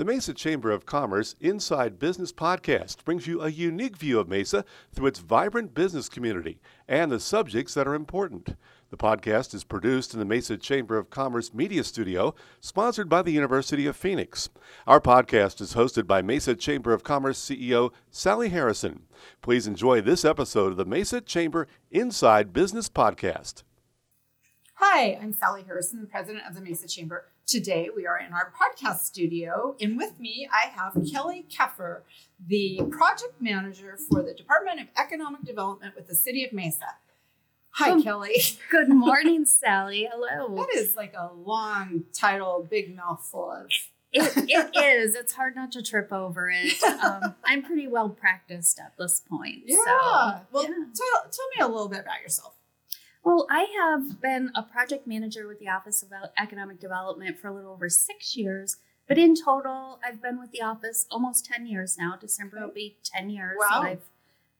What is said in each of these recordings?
The Mesa Chamber of Commerce Inside Business podcast brings you a unique view of Mesa through its vibrant business community and the subjects that are important. The podcast is produced in the Mesa Chamber of Commerce Media Studio, sponsored by the University of Phoenix. Our podcast is hosted by Mesa Chamber of Commerce CEO Sally Harrison. Please enjoy this episode of the Mesa Chamber Inside Business podcast. Hi, I'm Sally Harrison, president of the Mesa Chamber. Today we are in our podcast studio, and with me I have Kelly Keffer, the project manager for the Department of Economic Development with the City of Mesa. Hi, Kelly. Good morning, Sally. Hello. That is like a long title, big mouthful of. It, it is. It's hard not to trip over it. Um, I'm pretty well practiced at this point. Yeah. So, well, yeah. Tell, tell me a little bit about yourself. Well, I have been a project manager with the Office of Economic Development for a little over six years. But in total, I've been with the office almost 10 years now. December will be 10 years Wow. I've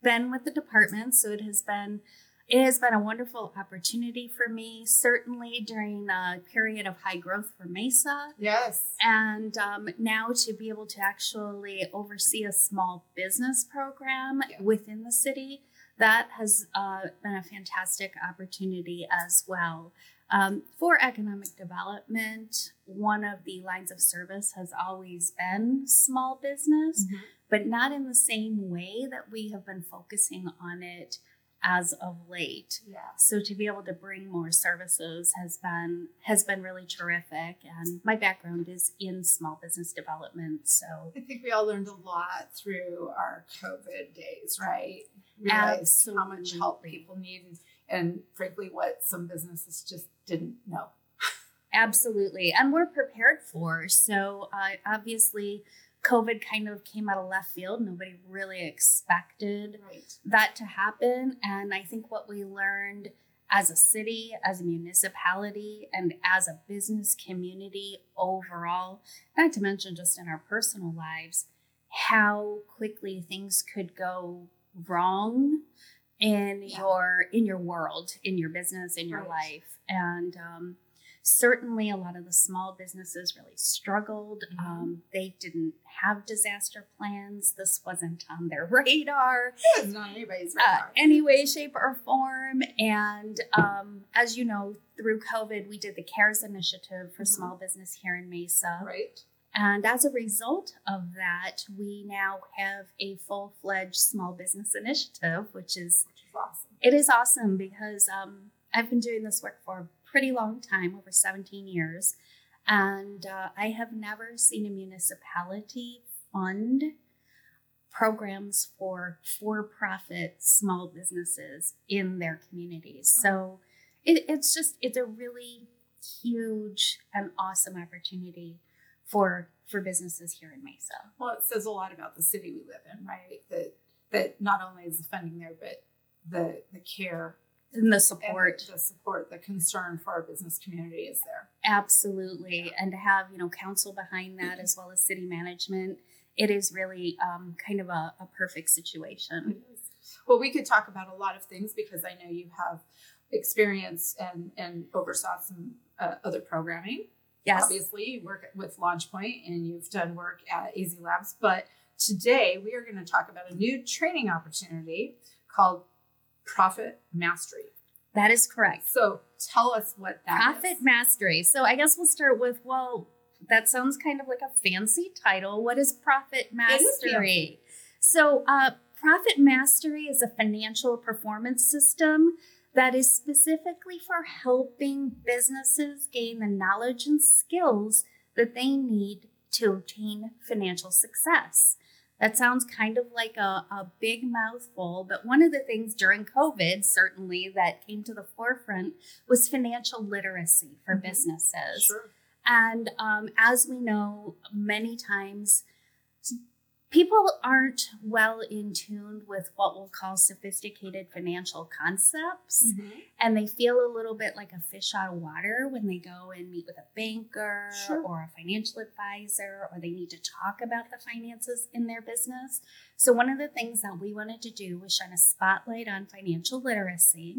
been with the department. So it has been it has been a wonderful opportunity for me, certainly during a period of high growth for Mesa. Yes. And um, now to be able to actually oversee a small business program Yeah. within the city, that has uh, been a fantastic opportunity as well. Um, for economic development, one of the lines of service has always been small business, Mhm. but not in the same way that we have been focusing on it as of late Yeah. so to be able to bring more services has been has been really terrific and my background is in small business development so I think we all learned a lot through our COVID days, right? Realized how much help people need and, and frankly what some businesses just didn't know. absolutely and we're prepared for so uh, obviously covid kind of came out of left field nobody really expected Right. that to happen. And I think what we learned as a city, as a municipality, and as a business community overall, not to mention just in our personal lives, how quickly things could go wrong in Yeah. your in your world in your business in your Right. life and um, certainly a lot of the small businesses really struggled Mhm. um, they didn't have disaster plans this wasn't on their radar It's not anybody's uh, radar. any way, shape, or form. And um, as you know, through COVID, we did the CARES initiative for Mhm. small business here in Mesa. right. And as a result of that, we now have a full fledged small business initiative, which is Which is awesome. it is awesome because um, I've been doing this work for pretty long time, over 17 years, and uh, I have never seen a municipality fund programs for for-profit small businesses in their communities. So it, it's just it's a really huge and awesome opportunity for for businesses here in Mesa. Well, it says a lot about the city we live in, right? That that not only is the funding there, but the the care And the and support the support, the concern for our business community is there. Absolutely. And to have, you know, council behind that as well as city management, it is really um, kind of a, a perfect situation. Well, we could talk about a lot of things because I know you have experience and and oversaw some uh, other programming. Yes. Obviously, you work with LaunchPoint and you've done work at AZ Labs. But today we are going to talk about a new training opportunity called Profit Mastery. That is correct. So tell us what that is. Profit mastery. So I guess we'll start with, well, that sounds kind of like a fancy title. What is profit is mastery? So, uh, profit mastery is a financial performance system that is specifically for helping businesses gain the knowledge and skills that they need to obtain financial success. That sounds kind of like a, a big mouthful, but one of the things during COVID, certainly, that came to the forefront was financial literacy for Mhm. businesses. Sure. And um, as we know, many times people aren't well in tune with what we'll call sophisticated financial concepts. Mm-hmm. And they feel a little bit like a fish out of water when they go and meet with a banker Sure. or a financial advisor or they need to talk about the finances in their business. So, one of the things that we wanted to do was shine a spotlight on financial literacy.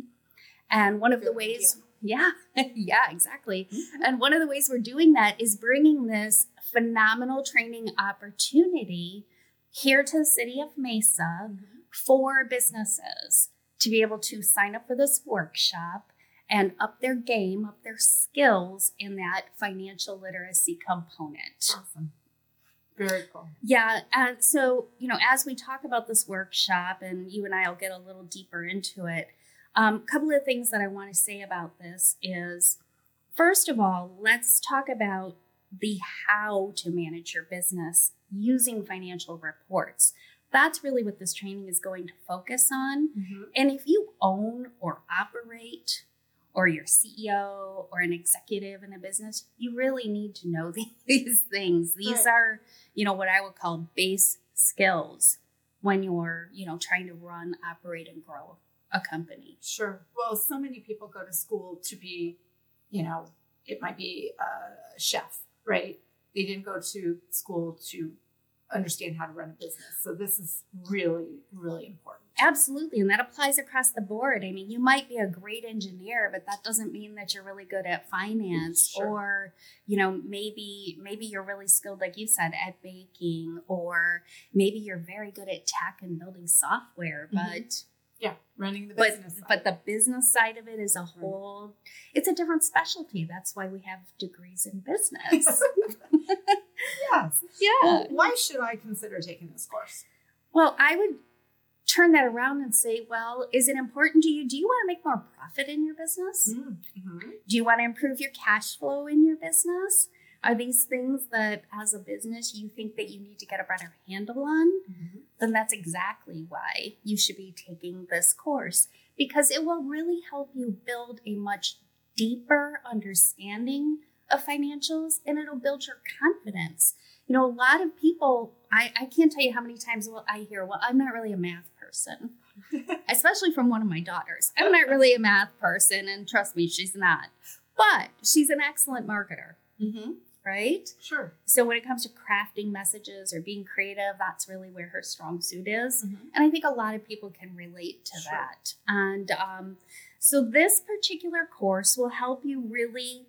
And one of the Good ways Yeah, yeah, exactly. And one of the ways we're doing that is bringing this phenomenal training opportunity here to the city of Mesa for businesses to be able to sign up for this workshop and up their game, up their skills in that financial literacy component. Awesome. Very cool. Yeah. And so, you know, as we talk about this workshop, and you and I will get a little deeper into it, a um, couple of things that I want to say about this is first of all, let's talk about the how to manage your business using financial reports. That's really what this training is going to focus on. Mm-hmm. And if you own or operate, or you're CEO or an executive in a business, you really need to know these things. These Right. are, you know, what I would call base skills when you're, you know, trying to run, operate, and grow a company. Sure. Well, so many people go to school to be, you know, it might be a chef, right? They didn't go to school to understand how to run a business. So this is really, really important. Absolutely. And that applies across the board. I mean, you might be a great engineer, but that doesn't mean that you're really good at finance Sure. or, you know, maybe maybe you're really skilled like you said at baking or maybe you're very good at tech and building software, Mhm. but Yeah, running the business. side. but the business side of it is a whole it's a different specialty. That's why we have degrees in business. yes. yeah. Well, why should I consider taking this course? Well, I would turn that around and say, well, is it important to you? Do you want to make more profit in your business? Mm-hmm. Do you want to improve your cash flow in your business? Are these things that as a business you think that you need to get a better handle on? Then that's exactly why you should be taking this course because it will really help you build a much deeper understanding of financials and it'll build your confidence. You know, a lot of people, I, I can't tell you how many times I hear, well, I'm not really a math person, especially from one of my daughters. I'm not really a math person, and trust me, she's not. But she's an excellent marketer, Mm-hmm. right? Sure. So when it comes to crafting messages or being creative, that's really where her strong suit is. Mm-hmm. And I think a lot of people can relate to Sure. that. And um, so this particular course will help you really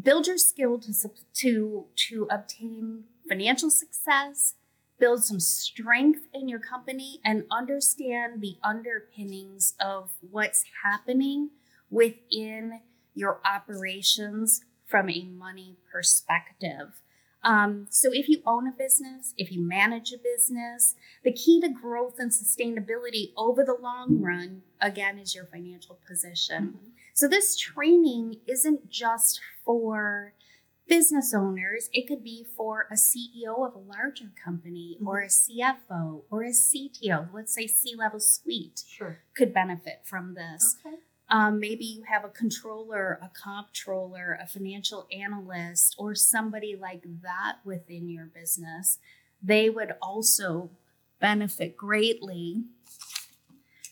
build your skill to to to obtain financial success, build some strength in your company, and understand the underpinnings of what's happening within your operations from a money perspective. Um, so, if you own a business, if you manage a business, the key to growth and sustainability over the long run, again, is your financial position. So, this training isn't just for business owners, it could be for a CEO of a larger company or a CFO or a CTO. Let's say C level suite Sure. could benefit from this. Okay. Um, maybe you have a controller, a comptroller, a financial analyst, or somebody like that within your business. They would also benefit greatly,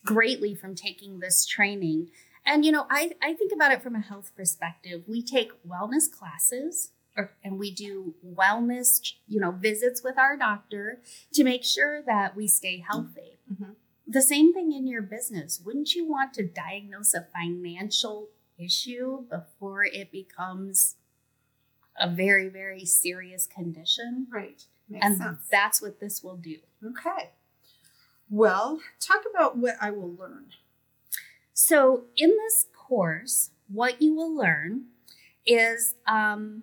greatly from taking this training. And you know, I, I think about it from a health perspective. We take wellness classes or, and we do wellness, you know, visits with our doctor to make sure that we stay healthy. Mhm. The same thing in your business. Wouldn't you want to diagnose a financial issue before it becomes a very, very serious condition? Right. Makes and sense. that's what this will do. Okay. Well, talk about what I will learn. So, in this course, what you will learn is um,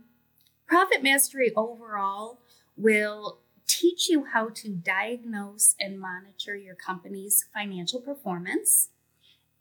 Profit Mastery overall will teach you how to diagnose and monitor your company's financial performance.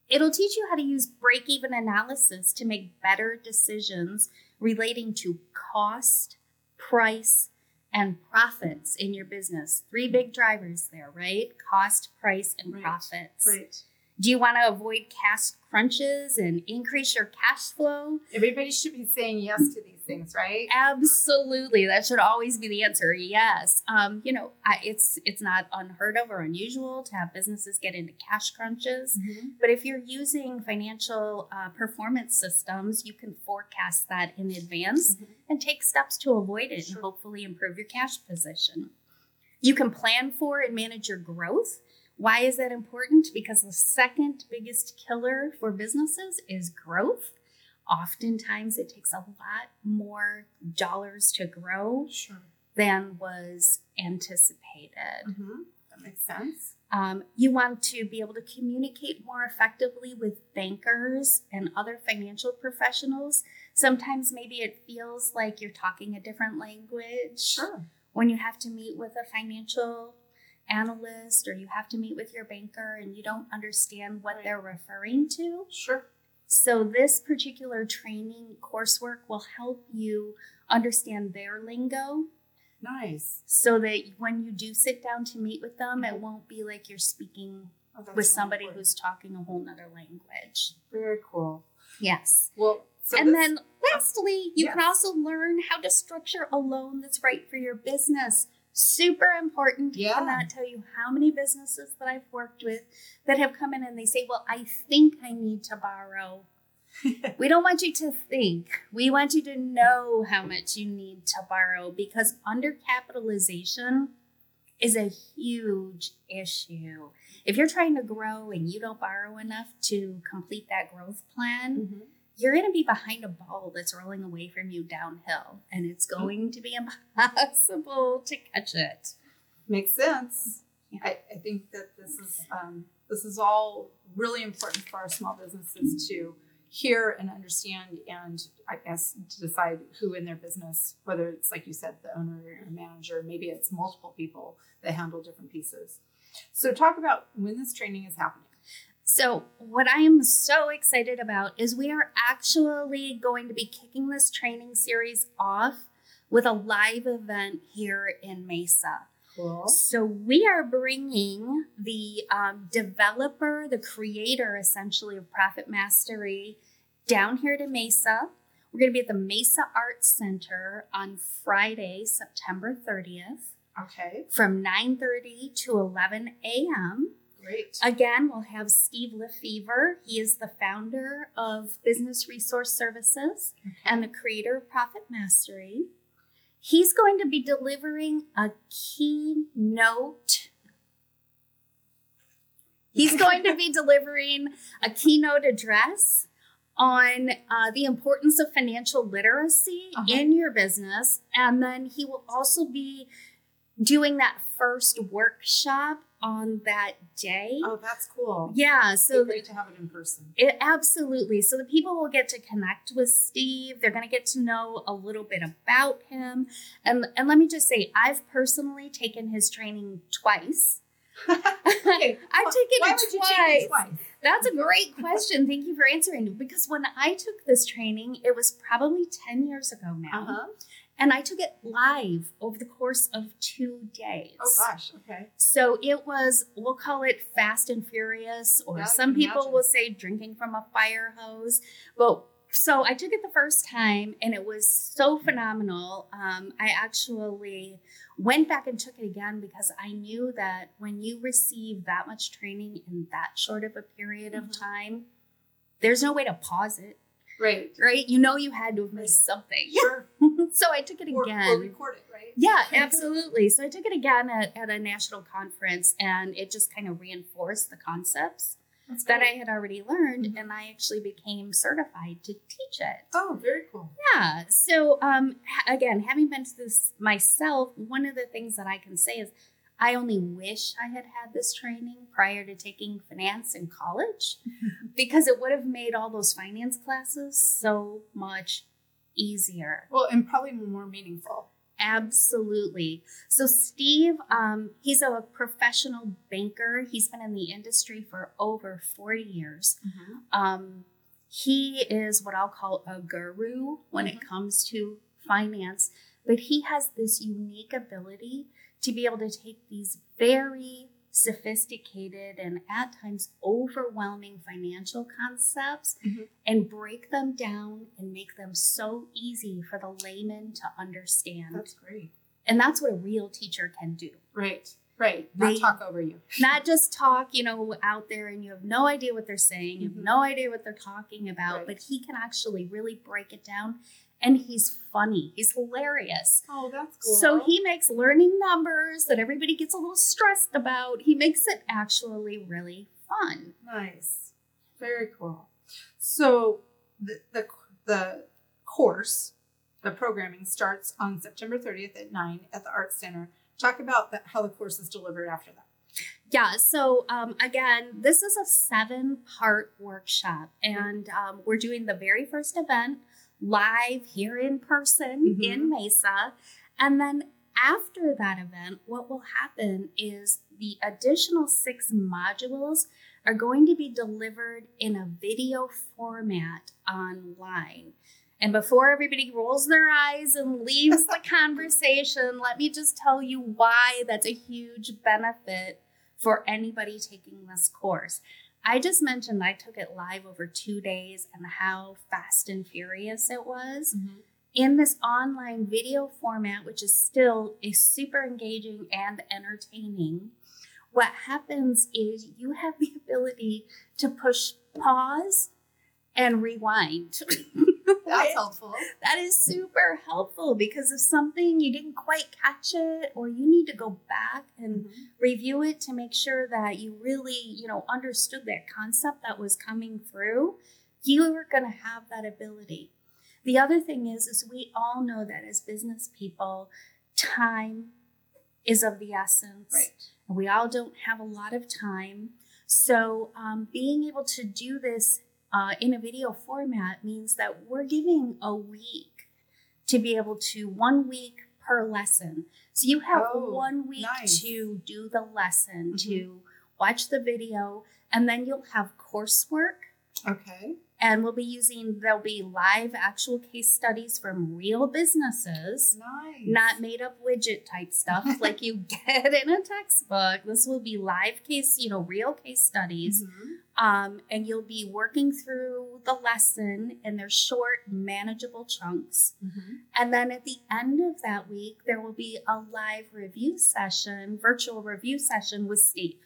It'll teach you how to use break even analysis to make better decisions relating to cost, price, and profits in your business. Three big drivers there, right? Cost, price, and Right. profits. Right. Do you want to avoid cash crunches and increase your cash flow? Everybody should be saying yes to these things, right? Absolutely, that should always be the answer. Yes, um, you know, I, it's it's not unheard of or unusual to have businesses get into cash crunches. But if you're using financial uh, performance systems, you can forecast that in advance Mhm. and take steps to avoid it Sure. and hopefully improve your cash position. You can plan for and manage your growth. Why is that important? Because the second biggest killer for businesses is growth. oftentimes it takes a lot more dollars to grow Sure. than was anticipated. Mm-hmm. That makes sense. Um, you want to be able to communicate more effectively with bankers and other financial professionals. Sometimes maybe it feels like you're talking a different language Sure. when you have to meet with a financial analyst or you have to meet with your banker and you don't understand what Right. they're referring to. Sure. So, this particular training coursework will help you understand their lingo Nice. so that when you do sit down to meet with them, it mm-hmm. won't be like you're speaking Oh, with really somebody important. who's talking a whole nother language. very cool. Yes. Well, so and this- then lastly, you can also learn how to structure a loan that's right for your business. Super important. Yeah. I cannot tell you how many businesses that I've worked with that have come in and they say, Well, I think I need to borrow. we don't want you to think. We want you to know how much you need to borrow because undercapitalization is a huge issue. If you're trying to grow and you don't borrow enough to complete that growth plan, Mhm. You're going to be behind a ball that's rolling away from you downhill and it's going to be impossible to catch it. makes sense. Yeah. I, I think that this is um, this is all really important for our small businesses to hear and understand, and I guess to decide who in their business, whether it's like you said, the owner or manager, maybe it's multiple people that handle different pieces. So, talk about when this training is happening. So, what I am so excited about is we are actually going to be kicking this training series off with a live event here in Mesa. Cool. So we are bringing the um, developer, the creator essentially of Profit Mastery down here to Mesa. We're going to be at the Mesa Arts Center on Friday, September 30th Okay. from 9:30 to 11 a.m. Great. Again, we'll have Steve LeFever. He is the founder of Business Resource Services and the creator of Profit Mastery. He's going to be delivering a keynote. He's going to be delivering a keynote address on uh, the importance of financial literacy Uh-huh. in your business. And then he will also be doing that first workshop on that day. oh, that's cool. Yeah, So so great to have it in person. it, absolutely. So the people will get to connect with Steve. They're going to get to know a little bit about him. And and let me just say, I've personally taken his training twice. Okay. I've taken Why it would you twice. take it twice? That's a great question. Thank you for answering. Because when I took this training, it was probably 10 years ago now. Uh-huh. And I took it live over the course of two days. Oh gosh. Okay. So it was, we'll call it fast and furious, or Yeah, some people imagine. will say drinking from a fire hose. But so I took it the first time and it was so phenomenal. Um, I actually went back and took it again because I knew that when you receive that much training in that short of a period of Mhm. time, there's no way to pause it, Right. right? You know you had to have missed something. Sure. so I took it Or, again. or record it, right? Yeah, absolutely. So I took it again at, at a national conference and it just kind of reinforced the concepts that. I had already learned Mhm. and I actually became certified to teach it. Oh, very cool. Yeah. So um again, having been to this myself, one of the things that I can say is I only wish I had had this training prior to taking finance in college because it would have made all those finance classes so much easier. Well, and probably more meaningful. Absolutely. So, Steve, um, he's a professional banker. He's been in the industry for over 40 years. Um, he is what I'll call a guru when it comes to finance, but he has this unique ability to be able to take these very sophisticated and at times overwhelming financial concepts Mhm. and break them down and make them so easy for the layman to understand. That's great. and that's what a real teacher can do. Right. Right. Not They- talk over you. Not just talk, you know, out there and you have no idea what they're saying, you have Mhm. no idea what they're talking about, Right. but he can actually really break it down. And he's funny, he's hilarious. Oh, that's cool. So he makes learning numbers that everybody gets a little stressed about. He makes it actually really fun. nice. Very cool. So the, the the course, the programming starts on September 30th at 9 at the Art Center. Talk about the, how the course is delivered after that. Yeah, so um, again, this is a seven part workshop, and um, we're doing the very first event live here in person Mhm. in Mesa. And then after that event, what will happen is the additional six modules are going to be delivered in a video format online. And before everybody rolls their eyes and leaves the conversation, let me just tell you why that's a huge benefit for anybody taking this course. I just mentioned I took it live over two days and how fast and furious it was. Mm-hmm. In this online video format, which is still is super engaging and entertaining, what happens is you have the ability to push pause and rewind. That's helpful. That is super helpful because if something you didn't quite catch it or you need to go back and review it to make sure that you really, you know, understood that concept that was coming through, you are going to have that ability. The other thing is is we all know that as business people, time is of the essence. Right. And we all don't have a lot of time. So, um, being able to do this uh, in a video format means that we're giving a week to be able to, one week per lesson. So, you have Oh, one week nice. to do the lesson, Mhm. to watch the video, and then you'll have coursework Okay. and we'll be using there'll be live actual case studies from real businesses Nice. not made up widget type stuff like you get in a textbook this will be live case you know real case studies Mhm. Um, and you'll be working through the lesson in their short manageable chunks Mhm. and then at the end of that week there will be a live review session virtual review session with steve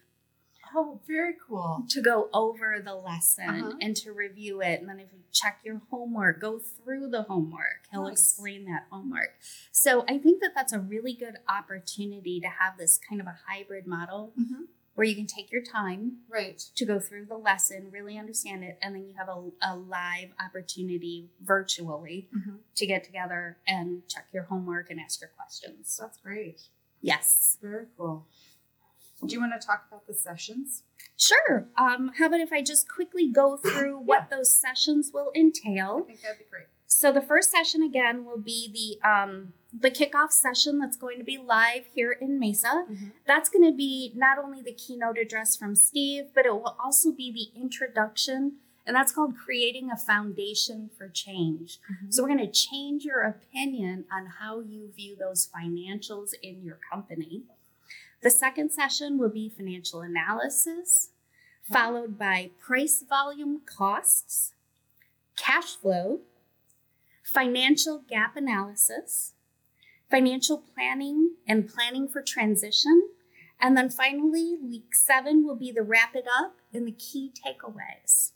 Oh, very cool. to go over the lesson Uh-huh. and to review it. And then if you check your homework, go through the homework. He'll Nice. explain that homework. So I think that that's a really good opportunity to have this kind of a hybrid model Mhm. Where you can take your time Right. to go through the lesson, really understand it, and then you have a, a live opportunity virtually Mhm. to get together and check your homework and ask your questions. That's great. Yes. Very cool. Do you want to talk about the sessions? Sure. Um, how about if I just quickly go through what those sessions will entail? I think that'd be great. So the first session again will be the um, the kickoff session that's going to be live here in Mesa. Mhm. That's going to be not only the keynote address from Steve, but it will also be the introduction, and that's called creating a foundation for change. Mhm. So we're going to change your opinion on how you view those financials in your company. The second session will be financial analysis, followed by price volume costs, cash flow, financial gap analysis, financial planning and planning for transition. And then finally, week seven will be the wrap it up and the key takeaways.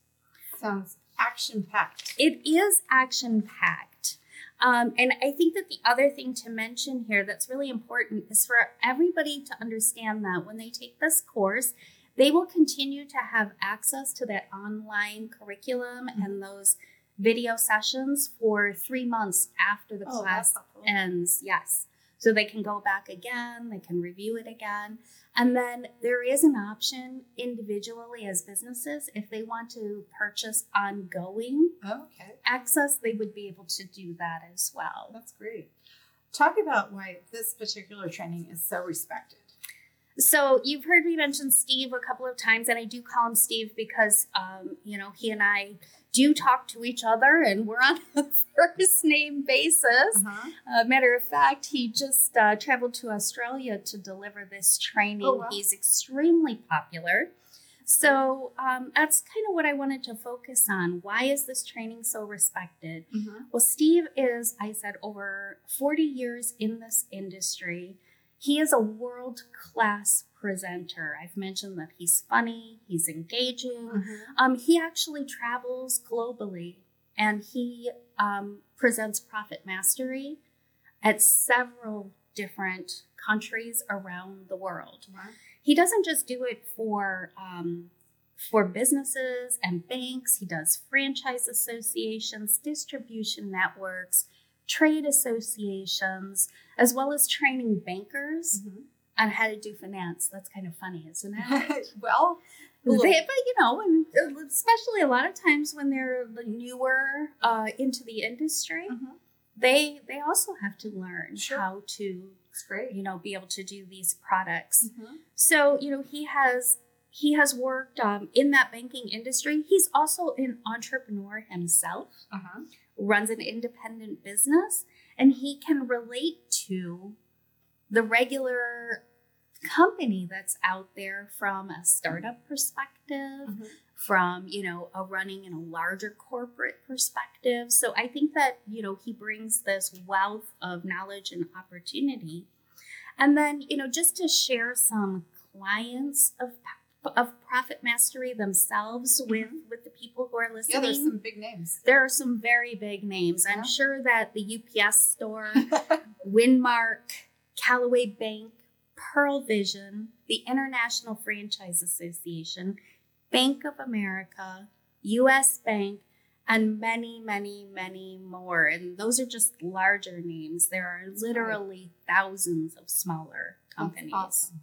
Sounds action packed. It is action packed. Um, and I think that the other thing to mention here that's really important is for everybody to understand that when they take this course, they will continue to have access to that online curriculum and those video sessions for three months after the Oh, class ends. Yes. So they can go back again, they can review it again. And then there is an option individually as businesses if they want to purchase ongoing Oh, okay. access, they would be able to do that as well. That's great. Talk about why this particular training is so respected. So you've heard me mention Steve a couple of times, and I do call him Steve because, um, you know, he and I do talk to each other, and we're on a first name basis. Uh-huh. Uh, matter of fact, he just uh, traveled to Australia to deliver this training. Oh, wow. He's extremely popular. So um, that's kind of what I wanted to focus on. Why is this training so respected? Mhm. Well, Steve is, I said, over 40 years in this industry. He is a world class presenter. I've mentioned that he's funny, he's engaging. Mhm. Um, he actually travels globally and he um, presents Profit Mastery at several different countries around the world. Wow. He doesn't just do it for um, for businesses and banks. He does franchise associations, distribution networks, trade associations, as well as training bankers on how to do finance. That's kind of funny, isn't it? well, They, but you know, and especially a lot of times when they're newer uh, into the industry, Mhm. they they also have to learn Sure. how to great. you know be able to do these products. Mhm. So you know he has he has worked um, in that banking industry. He's also an entrepreneur himself, Uh-huh. Runs an independent business, and he can relate to the regular company that's out there from a startup perspective Mhm. from you know a running in a larger corporate perspective so i think that you know he brings this wealth of knowledge and opportunity and then you know just to share some clients of of profit mastery themselves with mm-hmm. with the people who are listening. Yeah, there's some big names. there are some very big names Yeah. i'm sure that the ups store Winmark, Callaway Bank, Pearle Vision, the International Franchise Association, Bank of America, US Bank, and many, many, many more. And those are just larger names. There are literally thousands of smaller That's companies. awesome.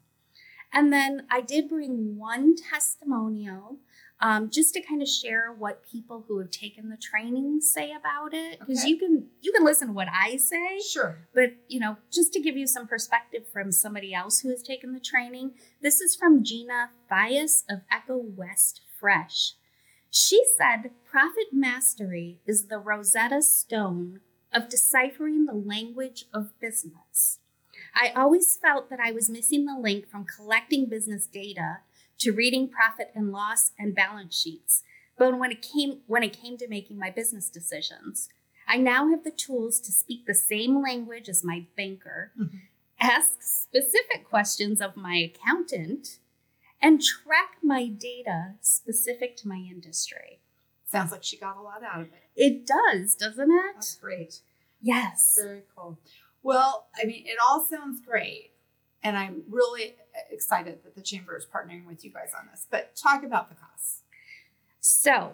And then I did bring one testimonial um, just to kind of share what people who have taken the training say about it. Because Okay. you can you can listen to what I say, Sure. but you know, just to give you some perspective from somebody else who has taken the training, this is from Gina Bias of Echo West Fresh. She said, Profit mastery is the Rosetta Stone of deciphering the language of business. I always felt that I was missing the link from collecting business data to reading profit and loss and balance sheets. But when it came when it came to making my business decisions, I now have the tools to speak the same language as my banker, Mhm. ask specific questions of my accountant, and track my data specific to my industry. Sounds like she got a lot out of it. It does, doesn't it? That's great. Yes. Very cool. Well, I mean, it all sounds great. And I'm really excited that the chamber is partnering with you guys on this. But talk about the costs. So,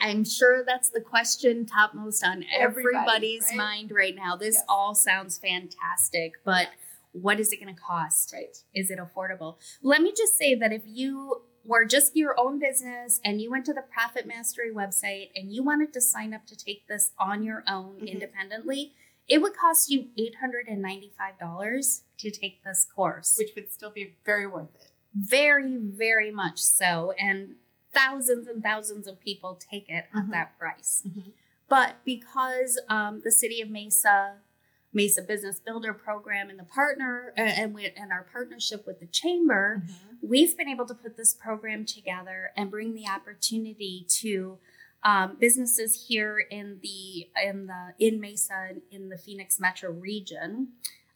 I'm sure that's the question topmost on Everybody, everybody's right? mind right now. This Yes. all sounds fantastic, but what is it going to cost? Right. Is it affordable? Let me just say that if you were just your own business and you went to the Profit Mastery website and you wanted to sign up to take this on your own Mhm. independently, it would cost you $895 to take this course. Which would still be very worth it. Very, very much so. And thousands and thousands of people take it Mhm. at that price. Mhm. But because um, the city of Mesa, Mesa Business Builder Program, and the partner uh, and we, and our partnership with the chamber, we've been able to put this program together and bring the opportunity to um, businesses here in the in the in Mesa in the Phoenix metro region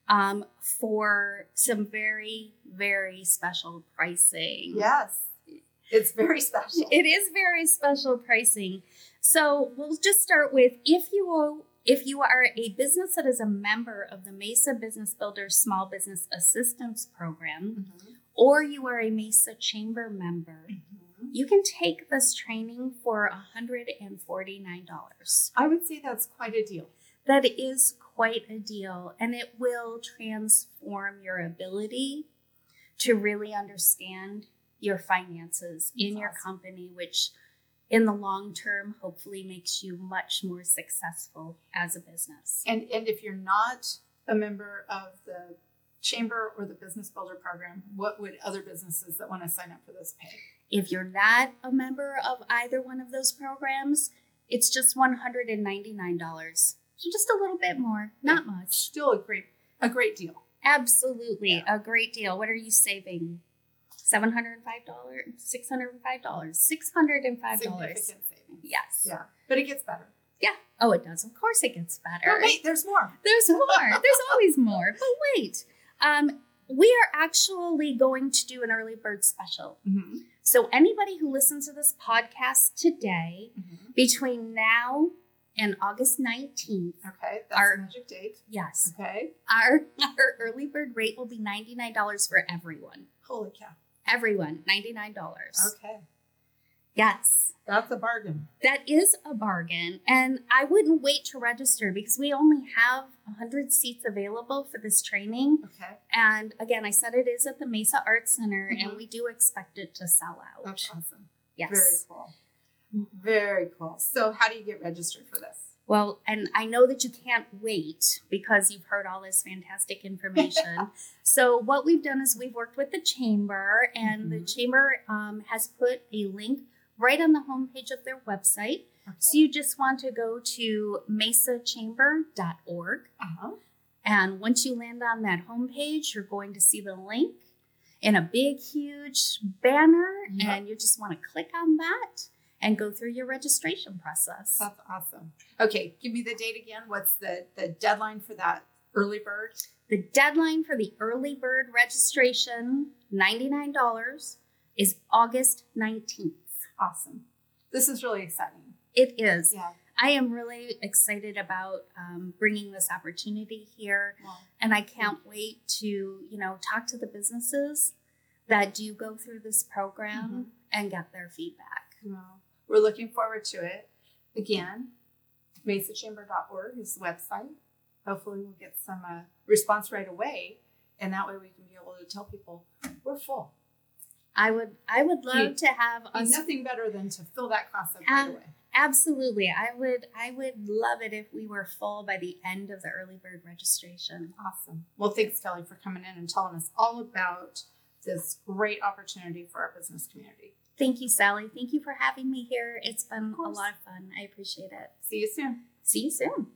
um, for some very very special pricing. Yes. It's very special. It is very special pricing. So we'll just start with if you if you are a business that is a member of the Mesa Business Builder Small Business Assistance Program, Mhm. or you are a Mesa Chamber member, Mhm. You can take this training for $149. I would say that's quite a deal. That is quite a deal, and it will transform your ability to really understand your finances in That's your awesome. company, which in the long term hopefully makes you much more successful as a business. And and if you're not a member of the chamber or the business builder program, what would other businesses that want to sign up for this pay? If you're not a member of either one of those programs, it's just $199. So just a little bit more, not much. Still a great a great deal. Absolutely, a great deal. What are you saving? Seven hundred and five dollars, six hundred and five dollars, six hundred and five dollars. Significant savings. Yes. Yeah. But it gets better. Yeah. Oh, it does. Of course, it gets better. But wait, there's more. There's more. There's always more. But wait, um, we are actually going to do an early bird special. Mm-hmm. So anybody who listens to this podcast today, mm-hmm. between now and August nineteenth, Okay. That's Our- magic date. yes, Okay. our our early bird rate will be ninety nine dollars for everyone. Holy cow. Everyone, $99. Okay. Yes. That's a bargain. That is a bargain. And I wouldn't wait to register because we only have 100 seats available for this training. Okay. And again, I said it is at the Mesa Arts Center, Mhm. and we do expect it to sell out. That's awesome. yes. Very cool. Very cool. So, how do you get registered for this? Well, and I know that you can't wait because you've heard all this fantastic information. so, what we've done is we've worked with the chamber, and the Mhm. chamber um, has put a link right on the homepage of their website. So, you just want to go to mesachamber.org. Uh-huh. And once you land on that homepage, you're going to see the link in a big, huge banner, Yep. and you just want to click on that and go through your registration process. That's awesome. Okay, give me the date again. What's the the deadline for that early bird? The deadline for the early bird registration, $99, is August 19th. Awesome. This is really exciting. It is. Yeah. I am really excited about um, bringing this opportunity here, and I can't wait to, you know, talk to the businesses that do go through this program and get their feedback. we're looking forward to it. Again, mesachamber.org is the website. Hopefully, we'll get some uh, response right away, and that way we can be able to tell people we're full. I would, I would love to have us nothing better than to fill that class up right Um, away. Absolutely. I would I would love it if we were full by the end of the early bird registration. Awesome. Well, thanks, Kelly, for coming in and telling us all about this great opportunity for our business community. Thank you, Sally. Thank you for having me here. It's been a lot of fun. I appreciate it. See you soon. See you soon.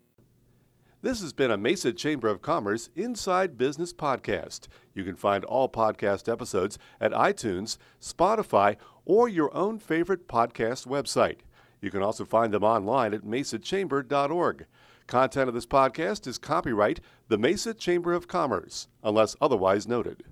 This has been a Mesa Chamber of Commerce Inside Business podcast. You can find all podcast episodes at iTunes, Spotify, or your own favorite podcast website. You can also find them online at mesachamber.org. Content of this podcast is copyright the Mesa Chamber of Commerce, unless otherwise noted.